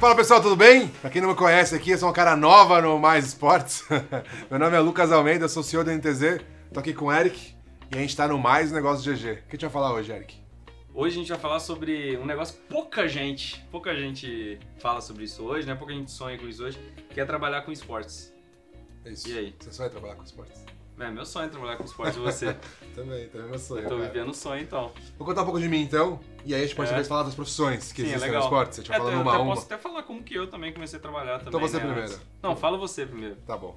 Fala pessoal, tudo bem? Pra quem não me conhece aqui, eu sou uma cara nova no Mais Esportes. Meu nome é Lucas Almeida, sou CEO da NTZ. Tô aqui com o Eric e a gente tá no Mais Negócio GG. O que a gente vai falar hoje, Eric? Hoje a gente vai falar sobre um negócio que pouca gente, pouca gente fala sobre isso hoje, né? Pouca gente sonha com isso hoje, que é trabalhar com esportes. É isso. E aí? Você vai trabalhar com esportes? É meu sonho trabalhar com esportes e você. também, também é meu sonho. Eu tô cara. vivendo o sonho então. Vou contar um pouco de mim então, e aí a gente pode É. talvez falar das profissões que Sim, é existem legal. no esporte. Você tinha É, falado eu uma a uma. posso até falar como que eu também comecei a trabalhar também. Então você né, primeiro. Não, fala você primeiro. Tá bom.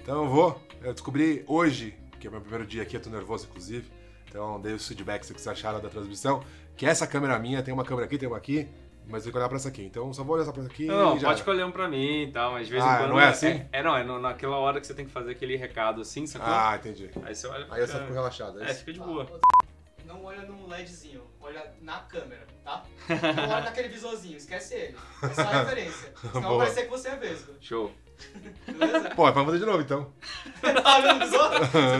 Então eu vou. Eu descobri hoje, que é meu primeiro dia aqui, eu tô nervoso inclusive. Então dei os feedbacks que vocês acharam da transmissão. Que essa câmera minha, tem uma câmera aqui, tem uma aqui, mas eu tenho que olhar pra essa aqui. Então só vou olhar pra essa aqui Não, e já. pode escolher um pra mim e tal, mas de vez Ah, em quando. não é assim? É, é, não, é no- naquela hora que você tem que fazer aquele recado assim, sacou? Ah, entendi. Aí você olha pra Aí câmera. fico relaxado. É É, fica de boa. Olha num LEDzinho, olha na câmera, tá? Não olha naquele visorzinho, esquece ele. É só a referência. Senão vai parecer que você é vesgo. Show. Beleza? Pô, é pra fazer de novo então. tá vendo o visor?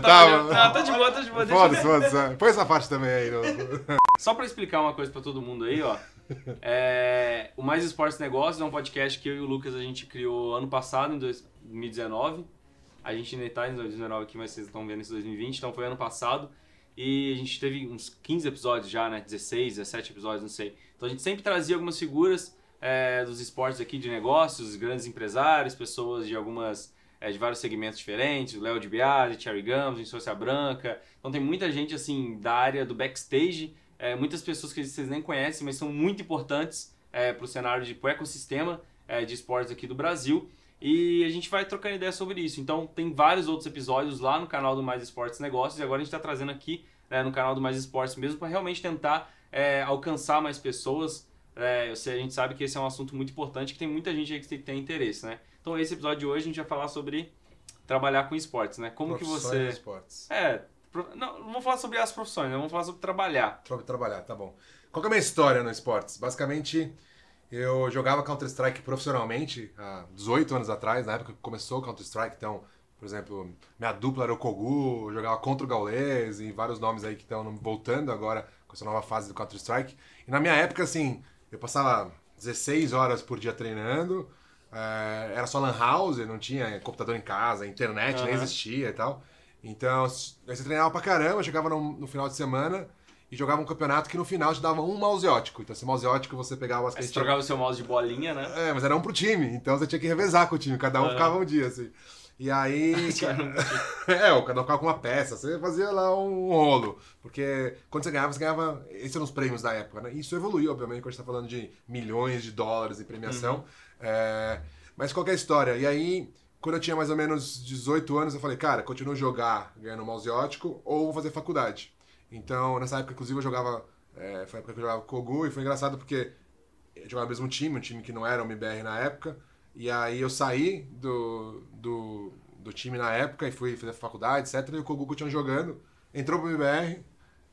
tá, Não, tá de boa, tá de boa. Foda-se, foda-se. é. Põe essa parte também aí. No... Só pra explicar uma coisa pra todo mundo aí, ó. É, o Mais Esportes Negócios é um podcast que eu e o Lucas a gente criou ano passado, em 2019. A gente ainda tá em 2019 aqui, mas vocês estão vendo esse 2020, então foi ano passado. E a gente teve uns 15 episódios já, né? 16, 17 episódios, não sei. Então a gente sempre trazia algumas figuras é, dos esportes aqui de negócios, grandes empresários, pessoas de algumas é, de vários segmentos diferentes, Léo de Biasi, Cherry Gums, Insôcia Branca. Então tem muita gente assim da área do backstage, é, muitas pessoas que vocês nem conhecem, mas são muito importantes para o cenário de pro ecossistema de esportes aqui do Brasil. E a gente vai trocando ideia sobre isso. Então tem vários outros episódios lá no canal do Mais Esportes Negócios e agora a gente está trazendo aqui né, no canal do Mais Esportes mesmo para realmente tentar é, alcançar mais pessoas. É, a gente sabe que esse é um assunto muito importante que tem muita gente aí que tem, interesse, né? Então esse episódio de hoje a gente vai falar sobre trabalhar com esportes, né? Como que você esportes. é, não, não vamos falar sobre as profissões, né? Vamos falar sobre trabalhar. Tra- Trabalhar, tá bom. Qual que é a minha história no esportes? Basicamente, eu jogava Counter-Strike profissionalmente há 18 anos atrás, na época que começou o Counter-Strike. Então, por exemplo, minha dupla era o Kogu, eu jogava contra o Gaules e vários nomes aí que estão voltando agora com essa nova fase do Counter-Strike. E na minha época, assim, eu passava 16 horas por dia treinando. eh, era só lan house, não tinha computador em casa, internet nem Aham. existia e tal. Então, aí você treinava pra caramba, chegava no, no final de semana e jogava um campeonato que no final te dava um mouse ótico. Então, esse mouse ótico você pegava as Aí você trocava o seu mouse de bolinha, né? É, mas era um pro time, então você tinha que revezar com o time, cada um Ah. ficava um dia, assim. E aí. é, o cada um ficava com uma peça, você fazia lá um rolo. Porque quando você ganhava, você ganhava. Esses eram os prêmios da época, né? Isso evoluiu, obviamente, quando a gente tá falando de milhões de dólares em premiação. É, mas qual que é a história? E aí, quando eu tinha mais ou menos 18 anos, eu falei, cara, continuo a jogar ganhando mouse ótico ou vou fazer faculdade. Então, nessa época, inclusive, eu jogava. É, foi a época que eu jogava Kogu e foi engraçado porque eu jogava no mesmo time, um time que não era o MBR na época. E aí eu saí do, do, do time na época e fui fazer faculdade, etc. E o Kogu continuou jogando, entrou pro MBR,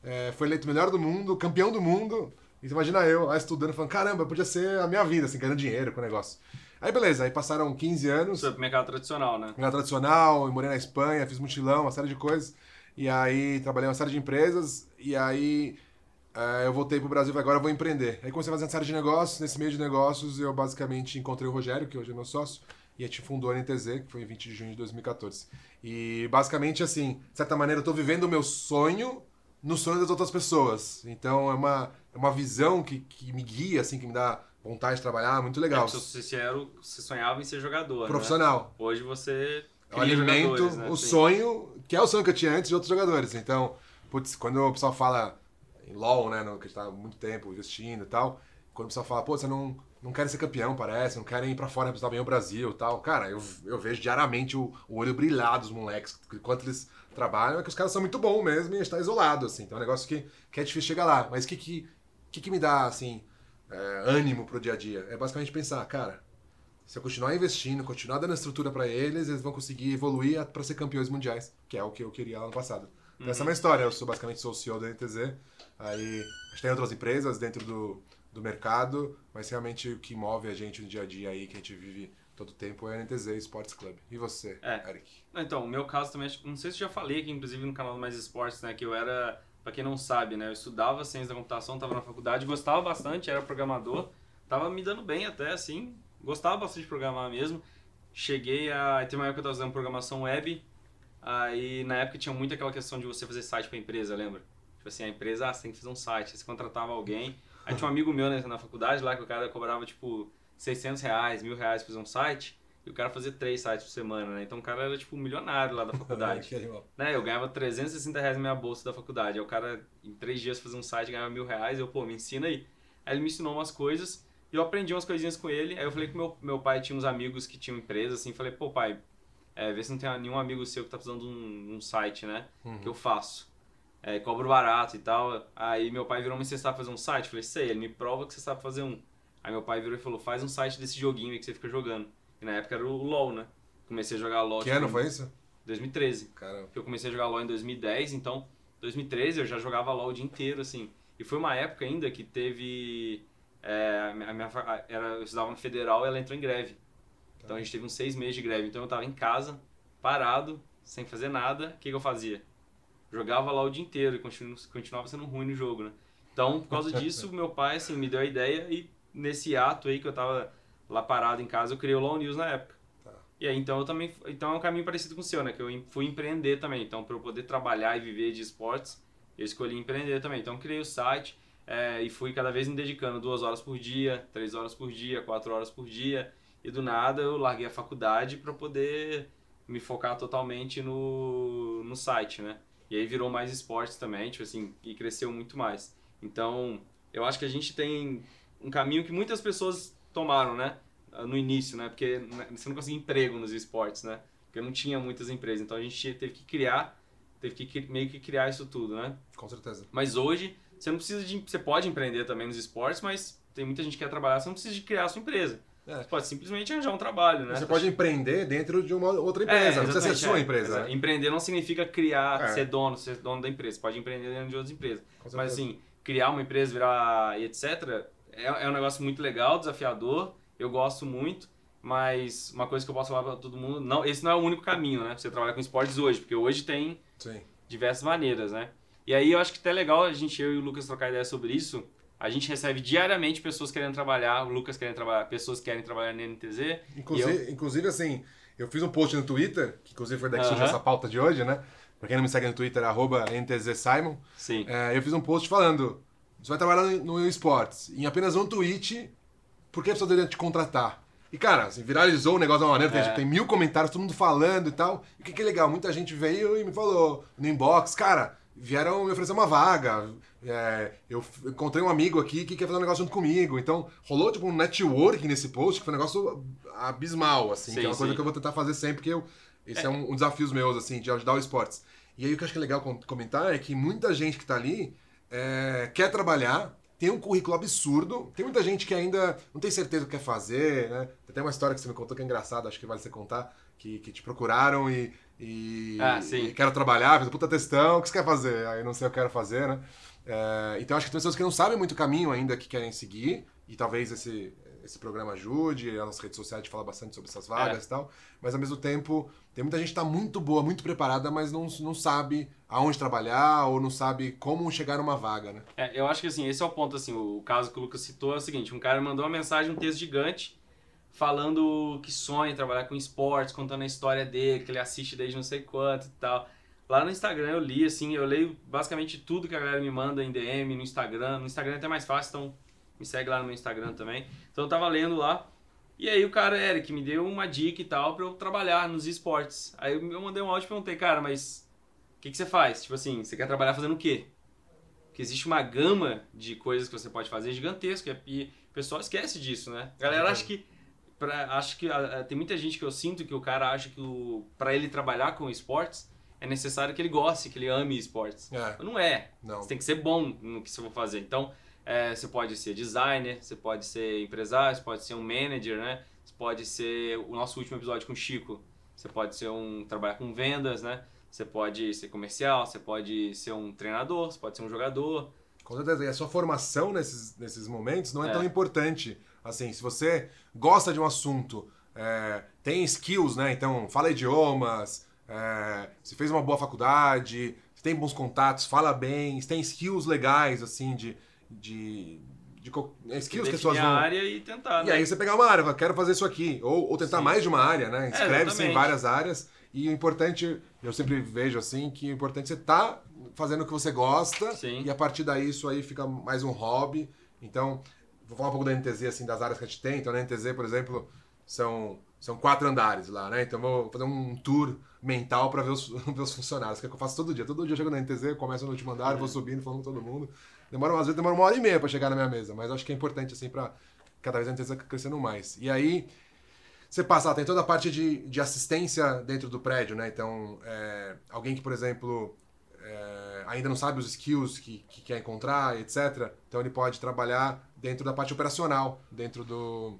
é, foi eleito melhor do mundo, campeão do mundo. E você imagina eu lá estudando, falando, caramba, podia ser a minha vida, assim, ganhando dinheiro com o negócio. Aí beleza, aí passaram 15 anos, Isso é pro mercado tradicional, né? Minha tradicional, eu morei na Espanha, fiz mochilão, uma série de coisas. E aí trabalhei em uma série de empresas. E aí eh, eu voltei pro Brasil e agora eu vou empreender. Aí comecei a fazer uma série de negócios. Nesse meio de negócios eu basicamente encontrei o Rogério, que hoje é meu sócio. E a gente fundou a NTZ, que foi em 20 de junho de 2014. E basicamente assim, de certa maneira eu tô vivendo o meu sonho no sonho das outras pessoas. Então é uma, é uma visão que, que me guia, assim, que me dá vontade de trabalhar, muito legal. É, você, era, você sonhava em ser jogador, né? Profissional. Hoje você Eu alimento né? o Sim. sonho, que é o sonho que eu tinha antes de outros jogadores. Então, putz, quando o pessoal fala em LoL, né, no, que a gente tá há muito tempo investindo e tal, quando o pessoal fala, pô, você não, não quer ser campeão, parece, não querem ir pra fora representar bem o Brasil e tal. Cara, eu, eu vejo diariamente o, o olho brilhar dos moleques, enquanto eles trabalham, é que os caras são muito bons mesmo e a gente tá isolado, assim. Então é um negócio que, que é difícil chegar lá. Mas o que, que, que, que me dá, assim, é, ânimo pro dia a dia? É basicamente pensar, cara, se eu continuar investindo, continuar dando estrutura pra eles, eles vão conseguir evoluir pra ser campeões mundiais, que é o que eu queria lá no passado. Então, Essa é a minha história. Eu sou basicamente sou o CEO da NTZ. Aí a gente tem outras empresas dentro do, do mercado, mas realmente o que move a gente no dia a dia aí, que a gente vive todo tempo, é a NTZ Sports Club. E você, É. Eric? Então, o meu caso também, não sei se eu já falei aqui, inclusive no canal Mais Esportes, né, que eu era, pra quem não sabe, né, eu estudava ciência da computação, tava na faculdade, gostava bastante, era programador, tava me dando bem até, assim, gostava bastante de programar mesmo. Cheguei a. Tem uma época que eu estava fazendo programação web. Aí na época tinha muito aquela questão de você fazer site para empresa, lembra? Tipo assim, a empresa, ah, você tem que fazer um site. Aí você contratava alguém. Aí tinha um amigo meu né, na faculdade lá que o cara cobrava tipo 600 reais, mil reais pra fazer um site. E o cara fazia três sites por semana, né? Então o cara era tipo milionário lá da faculdade. Né? Eu ganhava 360 reais na minha bolsa da faculdade. Aí o cara, em três dias, fazia um site ganhava mil reais. Eu, pô, me ensina aí. Aí ele me ensinou umas coisas e eu aprendi umas coisinhas com ele. Aí eu falei que meu, meu pai tinha uns amigos que tinham empresa, assim. Falei, pô, pai, é, vê se não tem nenhum amigo seu que tá precisando de um, um site, né? Que eu faço. É, cobro barato e tal. Aí meu pai virou, mas você sabe fazer um site? Eu falei, sei, ele me prova que você sabe fazer um. Aí meu pai virou e falou, faz um site desse joguinho aí que você fica jogando. E na época era o LoL, né? Comecei a jogar LoL. Que tipo, ano foi isso? 2013. Caramba. Porque eu comecei a jogar LoL em 2010, então 2013 eu já jogava LoL o dia inteiro, assim. E foi uma época ainda que teve. É, a minha, a minha era, eu estudava no federal e ela entrou em greve. Então a gente teve uns seis meses de greve. Então eu tava em casa, parado, sem fazer nada. O que, que eu fazia? Jogava lá o dia inteiro e continu, continuava sendo ruim no jogo, né? Então, por causa disso, meu pai, assim, me deu a ideia e nesse ato aí que eu tava lá parado em casa, eu criei o LoL News na época. Tá. E aí, então eu também. Então é um caminho parecido com o seu, né? Que eu fui empreender também. Então, para eu poder trabalhar e viver de esportes, eu escolhi empreender também. Então, criei o site é, e fui cada vez me dedicando duas horas por dia, três horas por dia, quatro horas por dia. E do nada eu larguei a faculdade para poder me focar totalmente no, no site, né? E aí virou mais esportes também, tipo assim, e cresceu muito mais. Então, eu acho que a gente tem um caminho que muitas pessoas tomaram, né? No início, né? Porque você não conseguia emprego nos esportes, né? Porque não tinha muitas empresas. Então a gente tinha- teve que criar, teve que meio que criar isso tudo, né? Com certeza. Mas hoje, você não precisa de. Você pode empreender também nos esportes, mas tem muita gente que quer trabalhar, você não precisa de criar a sua empresa. É. Você pode simplesmente arranjar um trabalho, né? Você pode emprender dentro de uma outra empresa, não precisa ser sua é. empresa. Né? Empreender não significa criar, É. ser dono, ser dono da empresa. Você pode empreender dentro de outras empresas. Mas assim, criar uma empresa, virar e etc., é, é um negócio muito legal, desafiador. Eu gosto muito. Mas uma coisa que eu posso falar pra todo mundo, não, esse não é o único caminho, né? Você trabalhar com esportes hoje, porque hoje tem Sim. diversas maneiras, né? E aí eu acho que até legal a gente, eu e o Lucas, trocar ideia sobre isso. A gente recebe diariamente pessoas querendo trabalhar, o Lucas querendo trabalhar, pessoas que querem trabalhar na NTZ. Inclusive, inclusive, assim, eu fiz um post no Twitter, que inclusive foi daí que surgiu essa pauta de hoje, né? Pra quem não me segue no Twitter, arroba NTZSimon. Sim. É, eu fiz um post falando: você vai trabalhar no, esportes, em apenas um tweet, por que a pessoa deveria te contratar? E, cara, assim, viralizou o negócio de uma maneira, tem, É. tipo, tem mil comentários, todo mundo falando e tal. E o que, que é legal? Muita gente veio e me falou no inbox, cara, vieram me oferecer uma vaga. é, eu encontrei um amigo aqui que quer fazer um negócio junto comigo. Então, rolou tipo um networking nesse post, que foi um negócio abismal, assim, Sim, que é uma coisa sim. que eu vou tentar fazer sempre, porque eu, esse é, um, um desafio meus, assim, de ajudar o esportes. E aí o que eu acho que é legal com- comentar é que muita gente que tá ali é, quer trabalhar, tem um currículo absurdo, tem muita gente que ainda não tem certeza do que quer fazer, né? Tem até uma história que você me contou que é engraçada, acho que vale você contar, que, que te procuraram e, e, Ah, sim. e quero trabalhar, fez um puta textão, o que você quer fazer? Aí eu não sei o que eu quero fazer, né? É, então acho que tem pessoas que não sabem muito o caminho ainda que querem seguir, e talvez esse, esse programa ajude, as nossas redes sociais a gente fala bastante sobre essas vagas É. e tal, mas ao mesmo tempo tem muita gente que tá muito boa, muito preparada, mas não, não sabe aonde trabalhar ou não sabe como chegar numa vaga, né? É, eu acho que assim, esse é o ponto, assim, o caso que o Lucas citou é o seguinte, um cara mandou uma mensagem, um texto gigante, falando que sonha trabalhar com esportes, contando a história dele, que ele assiste desde não sei quanto e tal. Lá no Instagram eu li, assim, eu leio basicamente tudo que a galera me manda em DM, no Instagram. No Instagram é até mais fácil, então me segue lá no meu Instagram também. Então eu tava lendo lá, e aí o cara, Eric, me deu uma dica e tal pra eu trabalhar nos esportes. Aí eu eu mandei um áudio e perguntei, cara, mas o que, que você faz? Tipo assim, você quer trabalhar fazendo o quê? Porque existe uma gama de coisas que você pode fazer gigantesca e o pessoal esquece disso, né? A galera acha que pra, acho que ah, tem muita gente que eu sinto que o cara acha que o, pra ele trabalhar com esportes é necessário que ele goste, que ele ame esportes. É, Não é. não. Você tem que ser bom no que você for fazer. Então, é, você pode ser designer, você pode ser empresário, você pode ser um manager, né? Você pode ser o nosso último episódio com o Chico. Você pode ser um trabalhar com vendas, né? Você pode ser comercial, você pode ser um treinador, você pode ser um jogador. Com certeza. E a sua formação nesses, nesses momentos não é, É. tão importante. Assim, se você gosta de um assunto, é, tem skills, né? Então, fala idiomas, é, você fez uma boa faculdade, você tem bons contatos, fala bem, você tem skills legais, assim, de, de, de co- é, skills que as pessoas a vão. área e tentar, E né? aí você pegar uma área, fala, quero fazer isso aqui. Ou, ou tentar Sim. mais de uma área, né? Inscreve-se em exatamente. várias áreas. E o importante, eu sempre vejo assim, que o importante é você tá fazendo o que você gosta. Sim. E a partir daí isso aí fica mais um hobby. Então, vou falar um pouco da NTZ, assim, das áreas que a gente tem. Então, na NTZ, por exemplo, são, são quatro andares lá, né? Então, vou fazer um tour mental para ver os, ver os funcionários, que é o que eu faço todo dia. Todo dia eu chego na NTZ, começo no último andar, vou subindo, falando com todo mundo. Demora, às vezes demora uma hora e meia para chegar na minha mesa, mas acho que é importante, assim, para cada vez a NTZ crescendo mais. E aí, você passa, ah, tem toda a parte de, de assistência dentro do prédio, né? Então, é, alguém que, por exemplo, é, ainda não sabe os skills que, que quer encontrar, etc. Então, ele pode trabalhar dentro da parte operacional, dentro do,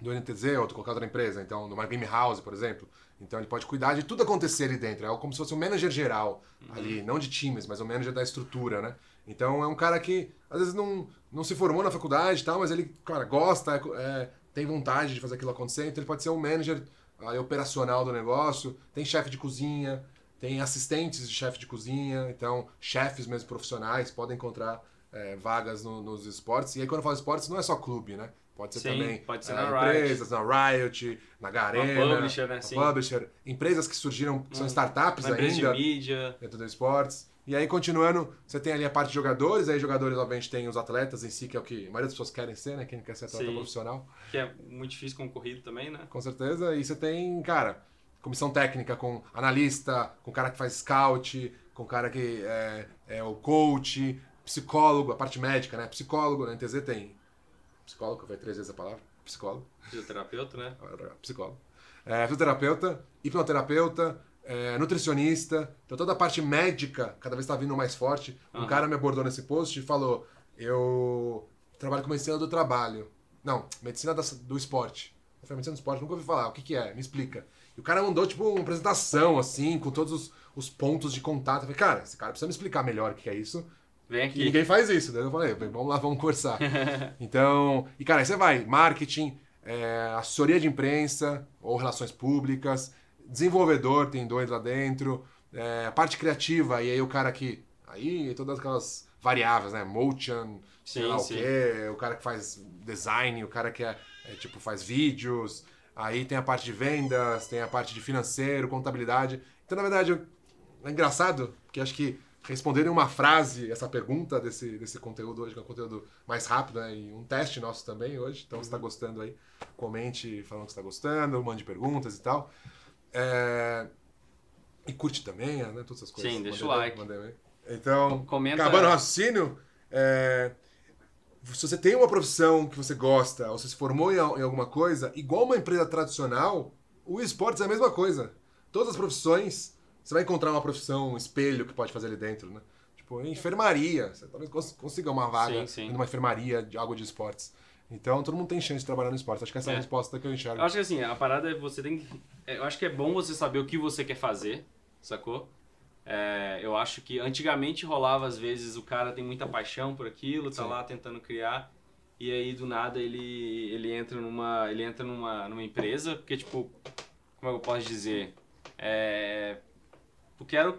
do NTZ ou de qualquer outra empresa. Então, numa game house, por exemplo. Então, ele pode cuidar de tudo acontecer ali dentro. É como se fosse um manager geral ali, não de times, mas o manager da estrutura, né? Então, é um cara que, às vezes, não, não se formou na faculdade e tal, mas ele, cara, gosta, é, é, tem vontade de fazer aquilo acontecer. Então, ele pode ser um manager aí, operacional do negócio. Tem chefe de cozinha, tem assistentes de chefe de cozinha. Então, chefes mesmo profissionais podem encontrar é, vagas no- nos esportes. E aí, quando eu falo esportes, não é só clube, né? Pode ser Sim, também pode ser é, na Riot. empresas, na Riot, na Garena, publisher, né? na publisher, empresas que surgiram, que são Hum, startups Uma empresa de ainda mídia. dentro do esportes. E aí, continuando, você tem ali a parte de jogadores, aí jogadores, obviamente, tem os atletas em si, que é o que a maioria das pessoas querem ser, né? Quem quer ser atleta Sim. profissional, que é muito difícil concorrido também, né? com certeza. E você tem, cara, comissão técnica com analista, com cara que faz scout, com cara que é, é o coach, psicólogo, a parte médica, né? Psicólogo, na NTZ tem psicólogo, falei três vezes a palavra, psicólogo. Fisioterapeuta, né? psicólogo. É, fisioterapeuta, hipnoterapeuta, é, nutricionista. Então toda a parte médica cada vez está vindo mais forte. Um Aham. cara me abordou nesse post e falou: Eu trabalho com medicina do trabalho. Não, medicina da- do esporte. Eu falei, medicina do esporte, nunca ouvi falar. O que, que é? Me explica. E o cara mandou, tipo, uma apresentação, assim, com todos os, os pontos de contato. Eu falei, cara, esse cara precisa me explicar melhor o que é isso. Vem E aqui. ninguém faz isso. Daí eu falei, vamos lá, vamos conversar. então, e cara, aí você vai, marketing, é, assessoria de imprensa ou relações públicas, desenvolvedor, tem dois lá dentro, é, parte criativa, e aí o cara que. Aí todas aquelas variáveis, né? Motion, sei Sim, lá sim. o quê, o cara que faz design, o cara que é, é, tipo, faz vídeos, aí tem a parte de vendas, tem a parte de financeiro, contabilidade. Então, na verdade, eu- é engraçado, porque acho que responder em uma frase essa pergunta desse, desse conteúdo hoje, que é um conteúdo mais rápido, né? E um teste nosso também hoje. Então, se está gostando aí, comente falando que está gostando, mande perguntas e tal. É, E curte também, né? Todas essas coisas. Sim, deixa Mandei o like. mandei bem. Então, Comenta- acabando o raciocínio, é, se você tem uma profissão que você gosta, ou você se formou em, em alguma coisa, igual uma empresa tradicional, o esportes é a mesma coisa. Todas as profissões, você vai encontrar uma profissão, um espelho que pode fazer ali dentro, né? Tipo, enfermaria, você talvez cons- consiga uma vaga Sim, sim. numa enfermaria de algo de esportes. Então, todo mundo tem chance de trabalhar no esporte. Acho que essa é a É. resposta que eu enxergo. Eu acho que assim, a parada é você tem que. é, Eu acho que é bom você saber o que você quer fazer, sacou? É, eu acho que antigamente rolava, às vezes, o cara tem muita paixão por aquilo, tá Sim. lá tentando criar, e aí do nada ele, ele entra numa. Ele entra numa, numa empresa, porque tipo, como é que eu posso dizer? É, porque era,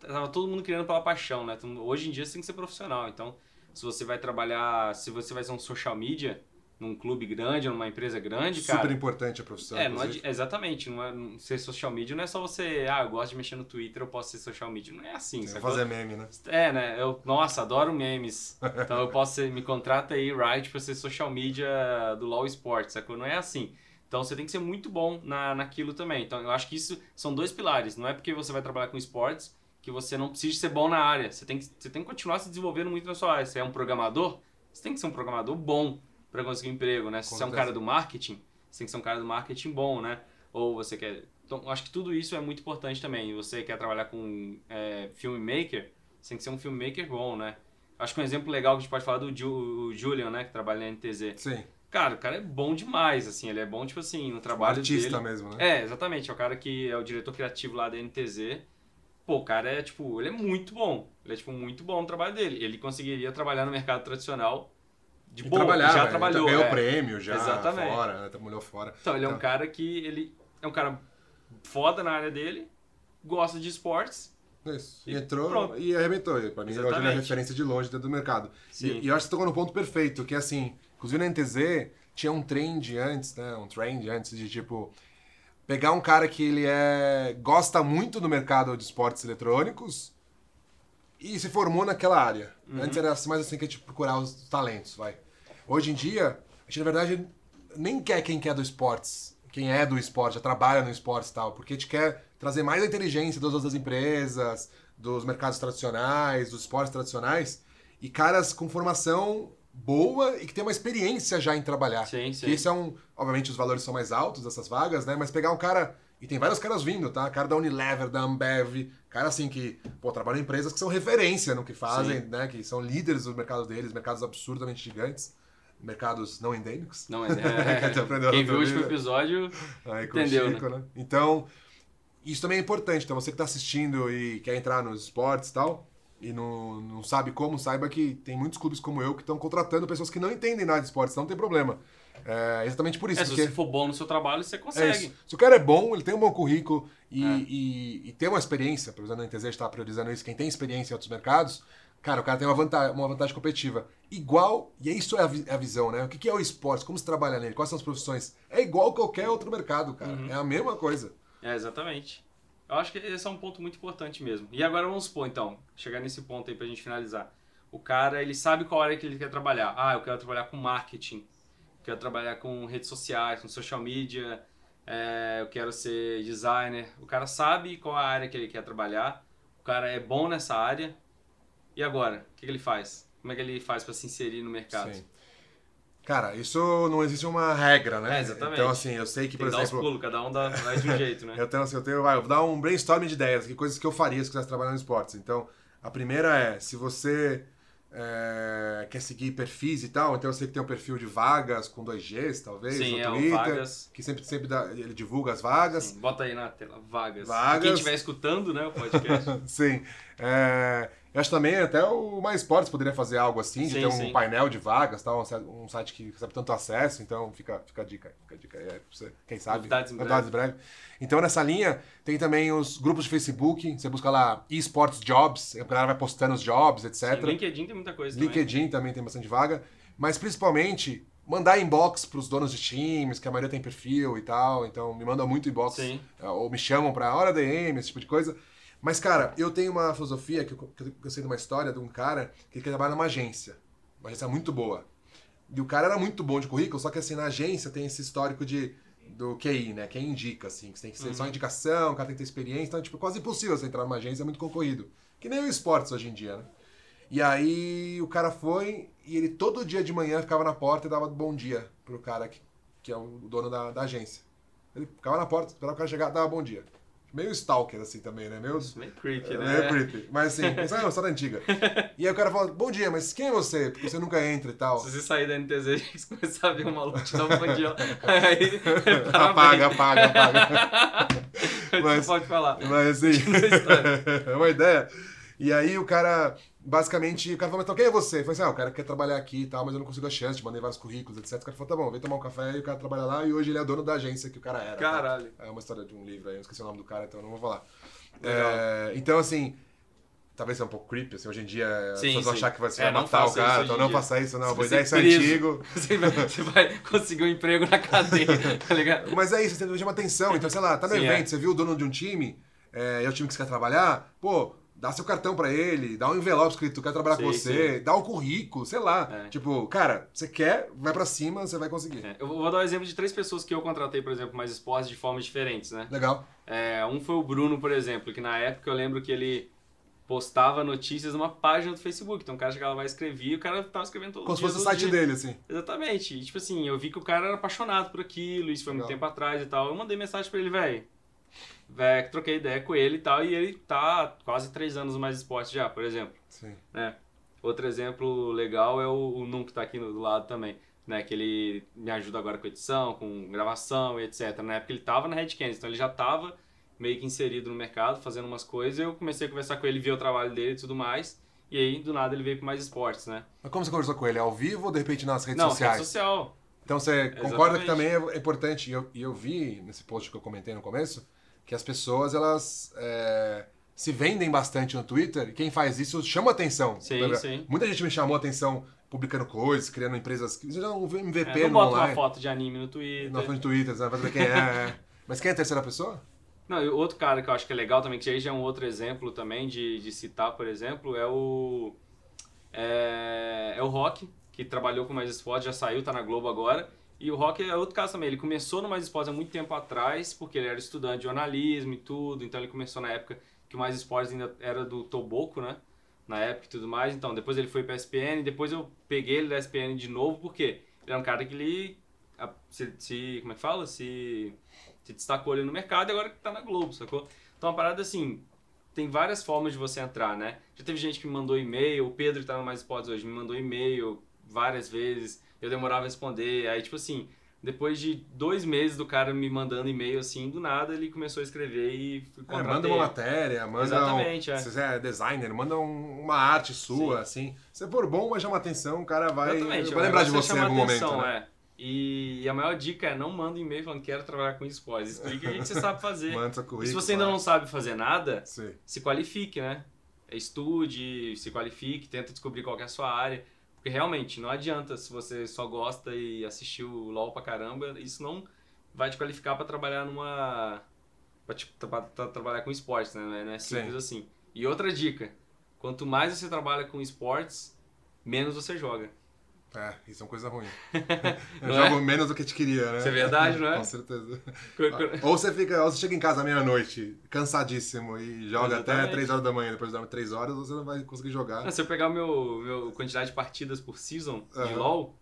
tava todo mundo criando pela paixão, né? Hoje em dia você tem que ser profissional, então se você vai trabalhar, se você vai ser um social media num clube grande, numa empresa grande, Super cara. importante a profissão. É, não adi- exatamente. Não é, ser social media não é só você, ah, eu gosto de mexer no Twitter, eu posso ser social media. Não é assim, sacou? fazer meme, né? É, né? Eu, nossa, adoro memes. Então eu posso ser, me contrata aí, right, pra ser social media do LoL Sports, sacou? Não é assim. Então você tem que ser muito bom na, naquilo também. Então eu acho que isso são dois pilares. Não é porque você vai trabalhar com esportes que você não precisa ser bom na área. Você tem que, você tem que continuar se desenvolvendo muito na sua área. Você é um programador, você tem que ser um programador bom para conseguir um emprego, né? Se você é um cara do marketing, você tem que ser um cara do marketing bom, né? Ou você quer. Então, acho que tudo isso é muito importante também. Você quer trabalhar com é, filmmaker, você tem que ser um filmmaker bom, né? Acho que um exemplo legal que a gente pode falar do Ju, Julian, né? Que trabalha na NTZ. Sim. Cara, o cara é bom demais, assim. Ele é bom, tipo assim, no trabalho artista dele. mesmo, né? É, exatamente. É o cara que é o diretor criativo lá da NTZ. Pô, o cara é, tipo, ele é muito bom. Ele é, tipo, muito bom no trabalho dele. Ele conseguiria trabalhar no mercado tradicional de boa. trabalhar, já né? trabalhou. Ganhou é. prêmio já Exatamente. fora, né? Trabalhou fora. Então, ele é um Tá. cara que ele é um cara foda na área dele, gosta de esportes Isso. E, entrou pronto. e arrebentou. Pra mim, hoje ele é referência de longe dentro do mercado. Sim. E, e eu acho que você tocou no ponto perfeito, que assim, inclusive na NTZ, tinha um trend antes, né? Um trend antes de tipo. Pegar um cara que ele é. gosta muito do mercado de esportes eletrônicos e se formou naquela área. Uhum. Antes era mais assim que a gente procurar os talentos, vai. Hoje em dia, a gente na verdade nem quer quem quer do esportes, quem é do esporte, já trabalha no esportes e tal, porque a gente quer trazer mais a inteligência das outras empresas, dos mercados tradicionais, dos esportes tradicionais, e caras com formação boa e que tem uma experiência já em trabalhar. Sim, sim. Que isso é um. Obviamente os valores são mais altos dessas vagas, né? Mas pegar um cara. E tem vários caras vindo, tá? Cara da Unilever, da Ambev, cara assim que, pô, trabalham em empresas que são referência no que fazem, né? Que são líderes do mercado deles, mercados absurdamente gigantes, mercados não endêmicos. Não é. Gente aprendeu Quem viu o último episódio. Aí Entendeu, Chico, né? Então, isso também é importante. Então, você que está assistindo e quer entrar nos esportes e tal, e não, não sabe como, saiba que tem muitos clubes como eu que estão contratando pessoas que não entendem nada de esportes, não tem problema. É exatamente por isso. É, se você for bom no seu trabalho, você é consegue. isso. Se o cara é bom, ele tem um bom currículo e, É. e, e tem uma experiência, por exemplo, na NTZ está priorizando isso, quem tem experiência em outros mercados, cara, o cara tem uma vantagem, uma vantagem competitiva. Igual, e isso é a, vi- a visão, né? O que que é o esporte? Como se trabalha nele? Quais são as profissões? É igual qualquer outro mercado, cara. Uhum. É a mesma coisa. É, exatamente. Eu acho que esse é um ponto muito importante mesmo. E agora vamos supor, então, chegar nesse ponto aí pra gente finalizar. O cara, ele sabe qual área que ele quer trabalhar. Ah, eu quero trabalhar com marketing. Quero trabalhar com redes sociais, com social media. é, eu quero ser designer. O cara sabe qual a área que ele quer trabalhar. O cara é bom nessa área. E agora? O que, que ele faz? Como é que ele faz pra se inserir no mercado? Sim. Cara, isso não existe uma regra, né? É, exatamente. Então, assim, eu sei que, Tem por os exemplo, pulos, cada um dá, vai de um jeito, né? Eu tenho, assim, eu tenho, vai, eu vou dar um brainstorming de ideias, que coisas que eu faria se quisesse trabalhar no esportes. Então, a primeira é, se você é, quer seguir perfis e tal, então eu sei que tem um perfil de vagas com dois Gs, talvez, Sim, no é Twitter, Vagas. que sempre, sempre dá, ele divulga as vagas. Sim, bota aí na tela, vagas. Vagas. Quem estiver escutando, né, o podcast. Sim. É, eu acho também até o Mais Esportes poderia fazer algo assim, de Sim, ter um sim. painel de vagas, tal, um, um site que recebe tanto acesso, então fica, fica a dica, fica a dica aí, é, pra você, quem sabe. Novidades em breve. Breve. Então nessa linha tem também os grupos de Facebook, você busca lá eSports Jobs, a galera vai postando os jobs, etc. Sim, LinkedIn tem muita coisa também. LinkedIn também tem bastante vaga, mas principalmente mandar inbox pros donos de times, que a maioria tem perfil e tal, então me mandam muito inbox, Sim. ou me chamam pra hora DM, esse tipo de coisa. Mas, cara, eu tenho uma filosofia que eu, que eu sei de uma história de um cara que ele trabalha numa agência, uma agência muito boa. E o cara era muito bom de currículo, só que assim, na agência tem esse histórico de do QI, né? Quem indica, assim, que tem que ser só indicação, o cara tem que ter experiência, então é tipo, quase impossível você entrar numa agência, é muito concorrido. Que nem o esportes hoje em dia, né? E aí o cara foi e ele todo dia de manhã ficava na porta e dava bom dia pro cara que, que é o dono da, da agência. Ele ficava na porta, esperava o cara chegar, dava bom dia. Meio stalker, assim, também, né? Meio, Meio creepy, é, né? meio creepy. Mas assim, isso é uma história antiga. E aí o cara fala, bom dia, mas quem é você? Porque você nunca entra e tal. Se você sair da NTZ e começar a ver um maluco te dar um bom dia, aí Apaga, apaga, apaga. Mas... Pode falar. Mas assim, a história. é uma ideia. E aí o cara, basicamente, o cara falou, então quem é você? Eu falei assim, ah, o cara quer trabalhar aqui e tal, mas eu não consigo a chance, mandei vários currículos, etc. O cara falou, tá bom, vem tomar um café e o cara trabalha lá e hoje ele é dono da agência que o cara era. tá? Caralho. É uma história de um livro aí, eu esqueci o nome do cara, então eu não vou falar. É, então, assim, talvez seja um pouco creepy, assim, hoje em dia as pessoas vão achar que você É, vai matar o cara, então não faça isso, não, vai ideia, isso é antigo. Você vai, você vai conseguir um emprego na cadeia, tá ligado? Mas é isso, você tem que chamar atenção. Então, sei lá, tá no Sim, evento, é. você viu o dono de um time, é, é o time que você quer trabalhar, pô, dá seu cartão pra ele, dá um envelope escrito, quer trabalhar com Sim, você, dá um currículo, sei lá. É. Tipo, cara, você quer, vai pra cima, você vai conseguir. É, Eu vou dar um exemplo de três pessoas que eu contratei, por exemplo, mais esportes de formas diferentes, né? Legal. É, um foi o Bruno, por exemplo, que na época eu lembro que ele postava notícias numa página do Facebook. Então o cara chegava lá e escrevia e o cara tava escrevendo todo Como se dia. fosse o site dia. dele, assim. Exatamente. E, tipo assim, eu vi que o cara era apaixonado por aquilo, isso foi muito Legal. tempo atrás e tal. Eu mandei mensagem pra ele, velho. Véi, troquei ideia com ele e tal, e ele tá quase três anos no mais esporte já, por exemplo. Sim. né? Outro exemplo legal é o, o Num que tá aqui do lado também, né? Que ele me ajuda agora com edição, com gravação e etc. Na época ele tava na Red Canids, então ele já tava meio que inserido no mercado, fazendo umas coisas. Eu comecei a conversar com ele, ver o trabalho dele e tudo mais. E aí, do nada, ele veio com mais esportes, né? Mas como você conversou com ele? Ao vivo ou de repente nas redes Não, sociais? rede social. Então você concorda que Exatamente. também é importante, e eu, e eu vi nesse post que eu comentei no começo, que as pessoas, elas é, se vendem bastante no Twitter, e quem faz isso chama atenção. Sim, Lembra? sim. Muita gente me chamou atenção publicando coisas, criando empresas. que- Já um MVP É, não no bota online. uma foto de anime no Twitter. Na frente do Twitter, você vai quem é, é. Mas quem é a terceira pessoa? Não, e outro cara que eu acho que é legal também, que aí já é um outro exemplo também de, de citar, por exemplo, é o. É, é o Rock, que trabalhou com Mais Esportes, já saiu, tá na Globo agora. E o Rock é outro caso também. Ele começou no Mais Esportes há muito tempo atrás, porque ele era estudante de jornalismo e tudo. Então ele começou na época que o Mais Esportes ainda era do Toboco, né? Na época e tudo mais. Então depois ele foi pra SPN. Depois eu peguei ele da SPN de novo, porque ele era um cara que ele a- se, se- como é que fala? Se, se destacou ali no mercado e agora que tá na Globo, sacou? Então, uma parada assim, tem várias formas de você entrar, né? Já teve gente que me mandou e-mail, o Pedro que tá no Mais Esportes hoje me mandou e-mail várias vezes, eu demorava a responder, aí tipo assim, depois de dois meses do cara me mandando e-mail assim, do nada ele começou a escrever e É, manda uma matéria, manda Exatamente, um, é. se você é designer, manda um- uma arte sua, assim. Se for bom, mas chama atenção, o cara vai, vai lembrar de negócio você é em algum atenção, momento. Né? é. E, e a maior dica é não manda e-mail falando quero trabalhar com esportes. Explica o que você sabe fazer. Manda E se você ainda não sabe fazer nada, Sim. se qualifique, né? Estude, se qualifique, tenta descobrir qual é a sua área. Porque realmente, não adianta se você só gosta e assistiu LOL pra caramba, isso não vai te qualificar pra trabalhar numa. pra, te- pra- pra trabalhar com esportes, né? Não é- Não é simples Sim. assim. E outra dica: quanto mais você trabalha com esportes, menos você joga. É, isso é uma coisa ruim. Eu Não jogo é? menos do que te queria, né? Isso é verdade, não é? Com certeza. Co- Ou você fica, ou você chega em casa à meia-noite, cansadíssimo, e joga até Exatamente. 3 horas da manhã, depois dorme 3 horas, você não vai conseguir jogar. Ah, Se eu pegar o meu, meu quantidade de partidas por season de Aham. LoL,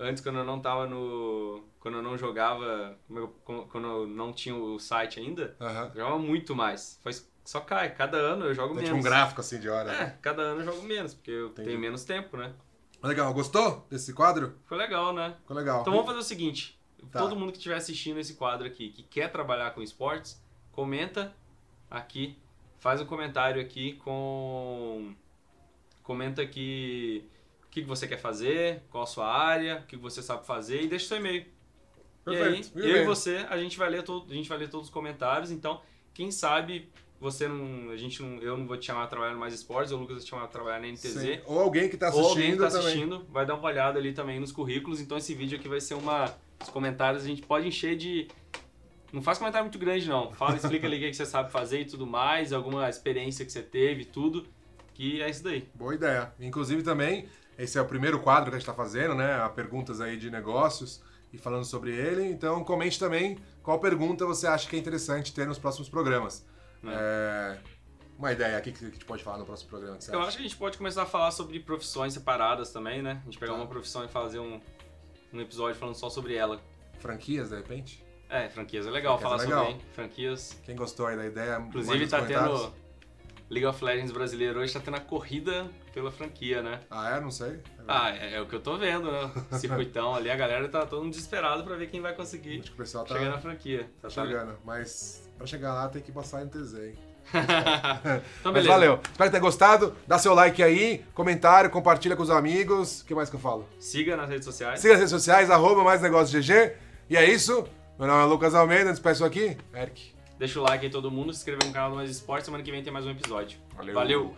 antes quando eu não tava no. Quando eu não jogava. Quando eu não tinha o site ainda, Aham. eu jogava muito mais. Faz- Só cai, cada ano eu jogo Tem menos. tipo um gráfico assim de hora. É, cada ano eu jogo menos, porque eu Entendi. tenho menos tempo, né? Legal, gostou desse quadro? Foi legal, né? Ficou legal. Então vamos fazer o seguinte: Tá. todo mundo que estiver assistindo esse quadro aqui, que quer trabalhar com esportes, comenta aqui, faz um comentário aqui com. Comenta aqui o que você quer fazer, qual a sua área, o que você sabe fazer e deixa seu e-mail. Perfeito. E aí, eu e você, a gente vai ler todo, a gente vai ler todos os comentários, então, quem sabe você não, a gente não, eu não vou te chamar a trabalhar no Mais Esportes, o Lucas vai te chamar a trabalhar na NTZ. Sim. Ou alguém que tá Ou alguém assistindo que tá também. assistindo vai dar uma olhada ali também nos currículos. Então esse vídeo aqui vai ser uma. Os comentários a gente pode encher de. Não faz comentário muito grande, não. Fala, explica ali o que que você sabe fazer e tudo mais, alguma experiência que você teve, tudo. Que é isso daí. Boa ideia. Inclusive também, esse é o primeiro quadro que a gente está fazendo, né? Há perguntas aí de negócios e falando sobre ele. Então comente também qual pergunta você acha que é interessante ter nos próximos programas. É, Uma ideia aqui que a gente pode falar no próximo programa. Eu acha? acho que a gente pode começar a falar sobre profissões separadas também, né? A gente pegar Tá. uma profissão e fazer um, um episódio falando só sobre ela. Franquias, de repente? É, franquias é legal Franquias falar é legal. sobre franquias. Quem gostou aí da ideia, Inclusive tá tendo. League of Legends brasileiro hoje tá tendo a corrida pela franquia, né? Ah, é? Não sei. Ah, é, é o que eu tô vendo, né? Circuitão ali, a galera tá todo mundo desesperado pra ver quem vai conseguir Acho que o pessoal tá chegar na franquia. Tá, tá... chegando. Mas pra chegar lá tem que passar em TZ, hein? Então, Mas beleza. valeu. Espero ter gostado. Dá seu like aí, comentário, compartilha com os amigos. O que mais que eu falo? Siga nas redes sociais. Siga as redes sociais, arroba mais negócio GG. E é isso. Meu nome é Lucas Almeida, despeço aqui. Eric. Deixa o like aí todo mundo, se inscreva no canal do Mais Esporte. Semana que vem tem mais um episódio. Valeu. Valeu.